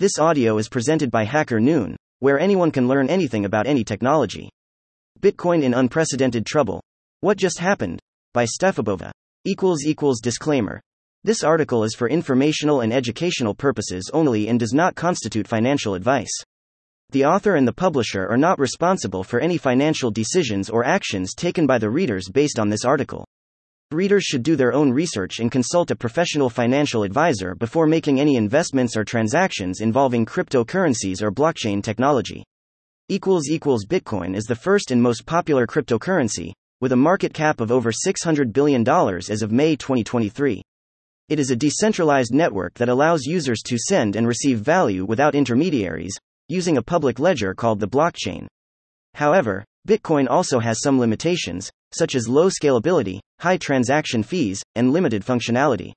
This audio is presented by Hacker Noon, where anyone can learn anything about any technology. Bitcoin in unprecedented trouble. What just happened? By Stefabova. Equals equals disclaimer. This article is for informational and educational purposes only and does not constitute financial advice. The author and the publisher are not responsible for any financial decisions or actions taken by the readers based on this article. Readers should do their own research and consult a professional financial advisor before making any investments or transactions involving cryptocurrencies or blockchain technology. Bitcoin is the first and most popular cryptocurrency, with a market cap of over $600 billion as of May 2023. It is a decentralized network that allows users to send and receive value without intermediaries, using a public ledger called the blockchain. However, Bitcoin also has some limitations, such as low scalability, high transaction fees, and limited functionality.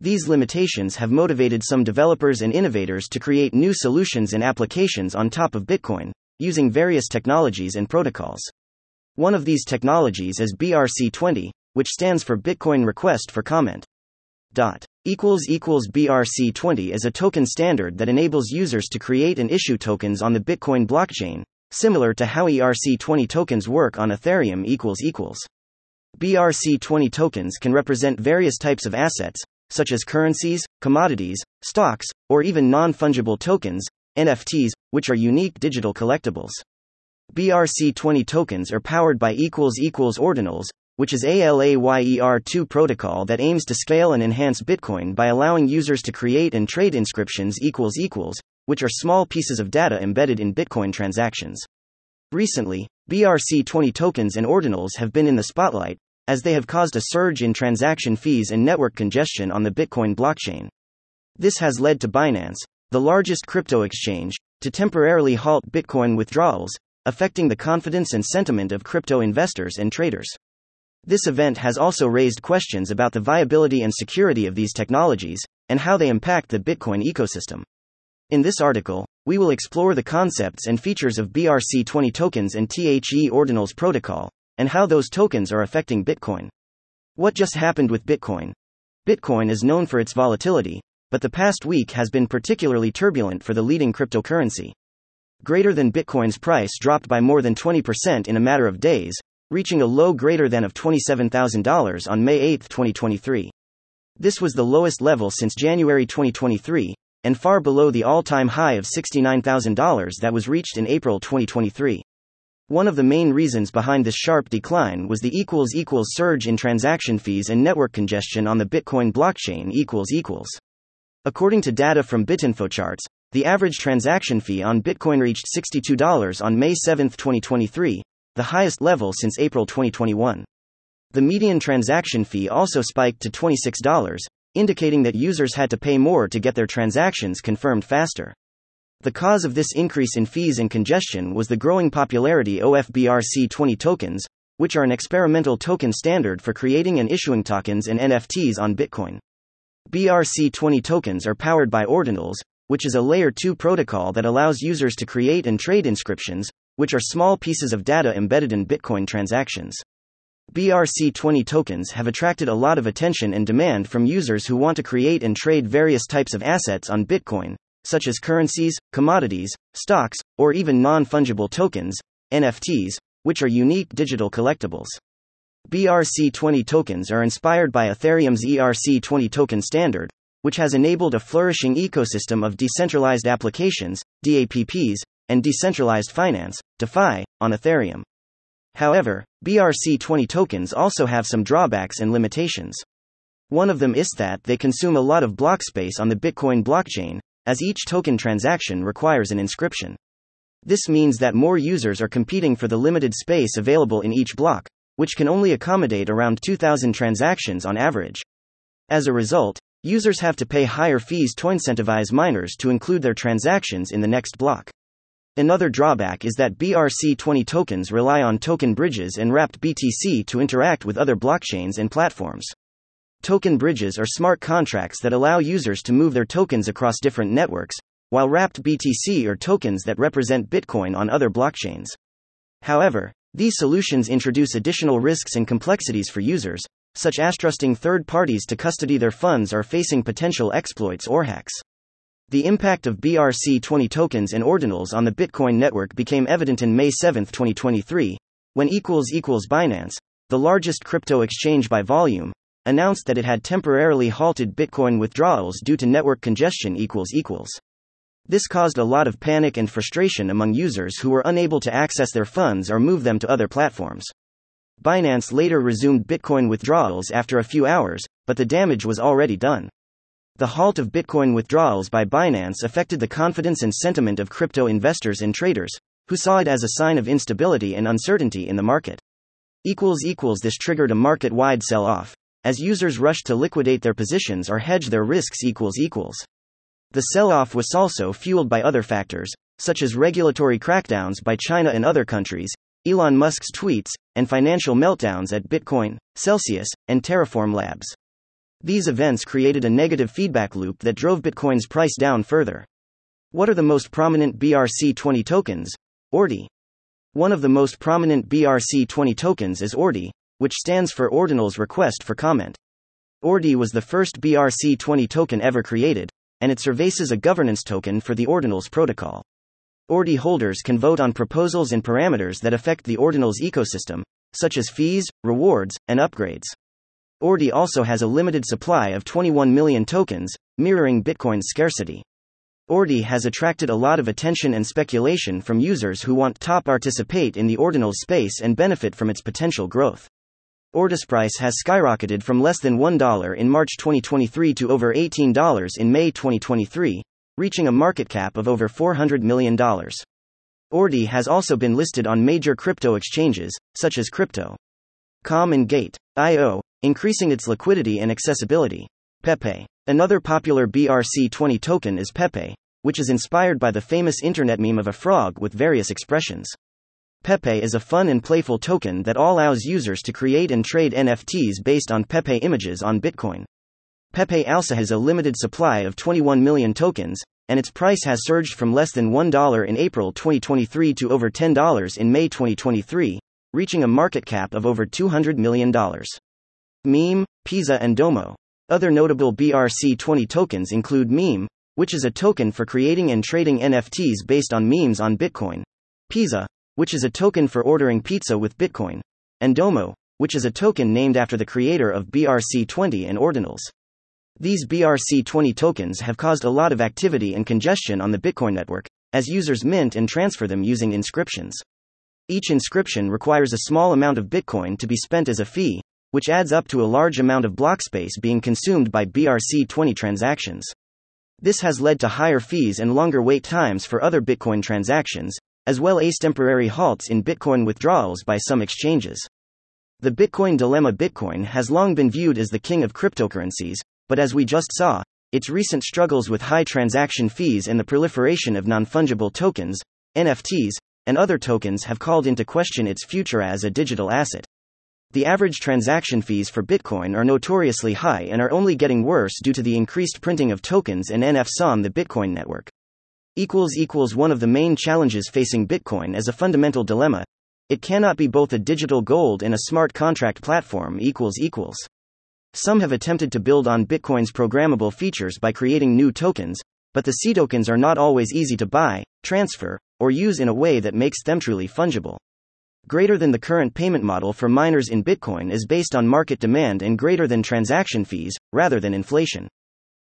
These limitations have motivated some developers and innovators to create new solutions and applications on top of Bitcoin, using various technologies and protocols. One of these technologies is BRC20, which stands for Bitcoin Request for Comment. Dot equals equals BRC20 is a token standard that enables users to create and issue tokens on the Bitcoin blockchain, similar to how ERC20 tokens work on Ethereum equals equals. BRC20 tokens can represent various types of assets, such as currencies, commodities, stocks, or even non-fungible tokens, NFTs, which are unique digital collectibles. BRC20 tokens are powered by ordinals, which is a LAYER2 protocol that aims to scale and enhance Bitcoin by allowing users to create and trade inscriptions which are small pieces of data embedded in Bitcoin transactions. Recently, BRC20 tokens and ordinals have been in the spotlight, as they have caused a surge in transaction fees and network congestion on the Bitcoin blockchain. This has led to Binance, the largest crypto exchange, to temporarily halt Bitcoin withdrawals, affecting the confidence and sentiment of crypto investors and traders. This event has also raised questions about the viability and security of these technologies, and how they impact the Bitcoin ecosystem. In this article, we will explore the concepts and features of BRC20 tokens and THE Ordinals protocol, and how those tokens are affecting Bitcoin. What just happened with Bitcoin? Bitcoin is known for its volatility, but the past week has been particularly turbulent for the leading cryptocurrency. Greater than Bitcoin's price dropped by more than 20% in a matter of days, reaching a low greater than of $27,000 on May 8, 2023. This was the lowest level since January 2023, and far below the all time high of $69,000 that was reached in April 2023. One of the main reasons behind this sharp decline was the equals equals surge in transaction fees and network congestion on the Bitcoin blockchain equals equals. According to data from BitInfoCharts, the average transaction fee on Bitcoin reached $62 on May 7, 2023, the highest level since April 2021. The median transaction fee also spiked to $26, indicating that users had to pay more to get their transactions confirmed faster. The cause of this increase in fees and congestion was the growing popularity of BRC20 tokens, which are an experimental token standard for creating and issuing tokens and NFTs on Bitcoin. BRC20 tokens are powered by Ordinals, which is a layer 2 protocol that allows users to create and trade inscriptions, which are small pieces of data embedded in Bitcoin transactions. BRC20 tokens have attracted a lot of attention and demand from users who want to create and trade various types of assets on Bitcoin, such as currencies, commodities, stocks, or even non fungible tokens, NFTs, which are unique digital collectibles. BRC20 tokens are inspired by Ethereum's ERC20 token standard, which has enabled a flourishing ecosystem of decentralized applications, DApps, and decentralized finance, DeFi, on Ethereum. However, BRC20 tokens also have some drawbacks and limitations. One of them is that they consume a lot of block space on the Bitcoin blockchain, as each token transaction requires an inscription. This means that more users are competing for the limited space available in each block, which can only accommodate around 2,000 transactions on average. As a result, users have to pay higher fees to incentivize miners to include their transactions in the next block. Another drawback is that BRC20 tokens rely on token bridges and wrapped BTC to interact with other blockchains and platforms. Token bridges are smart contracts that allow users to move their tokens across different networks, while wrapped BTC are tokens that represent Bitcoin on other blockchains. However, these solutions introduce additional risks and complexities for users, such as trusting third parties to custody their funds or facing potential exploits or hacks. The impact of BRC20 tokens and ordinals on the Bitcoin network became evident in May 7, 2023, when equals equals Binance, the largest crypto exchange by volume, announced that it had temporarily halted Bitcoin withdrawals due to network congestion equals equals. This caused a lot of panic and frustration among users who were unable to access their funds or move them to other platforms. Binance later resumed Bitcoin withdrawals after a few hours, but the damage was already done. The halt of Bitcoin withdrawals by Binance affected the confidence and sentiment of crypto investors and traders, who saw it as a sign of instability and uncertainty in the market. This triggered a market-wide sell-off, as users rushed to liquidate their positions or hedge their risks. The sell-off was also fueled by other factors, such as regulatory crackdowns by China and other countries, Elon Musk's tweets, and financial meltdowns at Bitcoin, Celsius, and Terraform Labs. These events created a negative feedback loop that drove Bitcoin's price down further. What are the most prominent BRC20 tokens? ORDI. One of the most prominent BRC20 tokens is ORDI, which stands for Ordinals Request for Comment. ORDI was the first BRC20 token ever created, and it serves as a governance token for the Ordinals protocol. ORDI holders can vote on proposals and parameters that affect the Ordinals ecosystem, such as fees, rewards, and upgrades. ORDI also has a limited supply of 21 million tokens, mirroring Bitcoin's scarcity. ORDI has attracted a lot of attention and speculation from users who want to participate in the ordinal space and benefit from its potential growth. ORDI's price has skyrocketed from less than $1 in March 2023 to over $18 in May 2023, reaching a market cap of over $400 million. ORDI has also been listed on major crypto exchanges, such as Crypto.com and Gate.io, increasing its liquidity and accessibility. Pepe. Another popular BRC20 token is Pepe, which is inspired by the famous internet meme of a frog with various expressions. Pepe is a fun and playful token that allows users to create and trade NFTs based on Pepe images on Bitcoin. Pepe also has a limited supply of 21 million tokens, and its price has surged from less than $1 in April 2023 to over $10 in May 2023, reaching a market cap of over $200 million. Meme, Pizza, and Domo. Other notable BRC20 tokens include Meme, which is a token for creating and trading NFTs based on memes on Bitcoin. Pizza, which is a token for ordering pizza with Bitcoin, and Domo, which is a token named after the creator of BRC20 and Ordinals. These BRC20 tokens have caused a lot of activity and congestion on the Bitcoin network, as users mint and transfer them using inscriptions. Each inscription requires a small amount of Bitcoin to be spent as a fee, which adds up to a large amount of block space being consumed by BRC20 transactions. This has led to higher fees and longer wait times for other Bitcoin transactions, as well as temporary halts in Bitcoin withdrawals by some exchanges. The Bitcoin dilemma Bitcoin has long been viewed as the king of cryptocurrencies, but as we just saw, its recent struggles with high transaction fees and the proliferation of non fungible tokens, NFTs, and other tokens have called into question its future as a digital asset. The average transaction fees for Bitcoin are notoriously high and are only getting worse due to the increased printing of tokens and NFTs on the Bitcoin network equals equals one of the main challenges facing Bitcoin as a fundamental dilemma. It cannot be both a digital gold and a smart contract platform equals equals. Some have attempted to build on Bitcoin's programmable features by creating new tokens, but the C tokens are not always easy to buy, transfer, or use in a way that makes them truly fungible. Greater than the current payment model for miners in Bitcoin is based on market demand and greater than transaction fees, rather than inflation.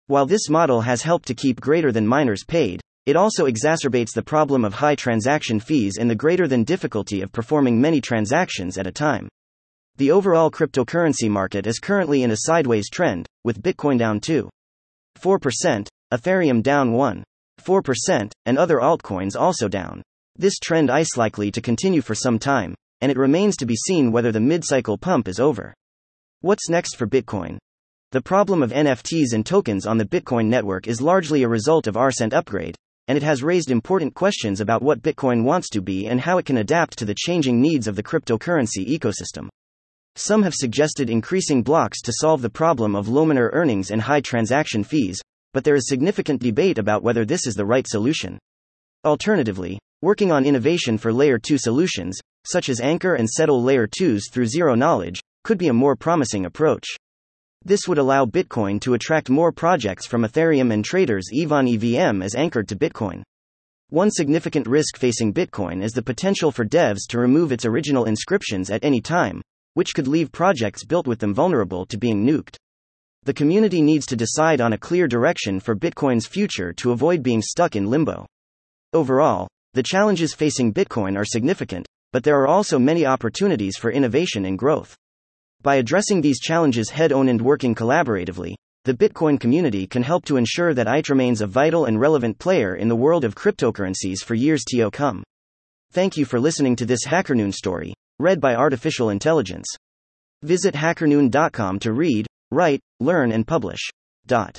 While this model has helped to keep greater than miners paid, it also exacerbates the problem of high transaction fees and the greater than difficulty of performing many transactions at a time. The overall cryptocurrency market is currently in a sideways trend, with Bitcoin down 2. 4%, Ethereum down 1. 4%, and other altcoins also down. This trend is likely to continue for some time, and it remains to be seen whether the mid cycle pump is over. What's next for Bitcoin? The problem of NFTs and tokens on the Bitcoin network is largely a result of Arsent upgrade, and it has raised important questions about what Bitcoin wants to be and how it can adapt to the changing needs of the cryptocurrency ecosystem. Some have suggested increasing blocks to solve the problem of low miner earnings and high transaction fees, but there is significant debate about whether this is the right solution. Alternatively, working on innovation for layer 2 solutions, such as anchor and settle layer 2s through zero knowledge, could be a more promising approach. This would allow Bitcoin to attract more projects from Ethereum and traders Ivan EVM as anchored to Bitcoin. One significant risk facing Bitcoin is the potential for devs to remove its original inscriptions at any time, which could leave projects built with them vulnerable to being nuked. The community needs to decide on a clear direction for Bitcoin's future to avoid being stuck in limbo. Overall, the challenges facing Bitcoin are significant, but there are also many opportunities for innovation and growth. By addressing these challenges head on and working collaboratively, the Bitcoin community can help to ensure that IT remains a vital and relevant player in the world of cryptocurrencies for years to come. Thank you for listening to this HackerNoon story, read by Artificial Intelligence. Visit hackerNoon.com to read, write, learn, and publish. Dot.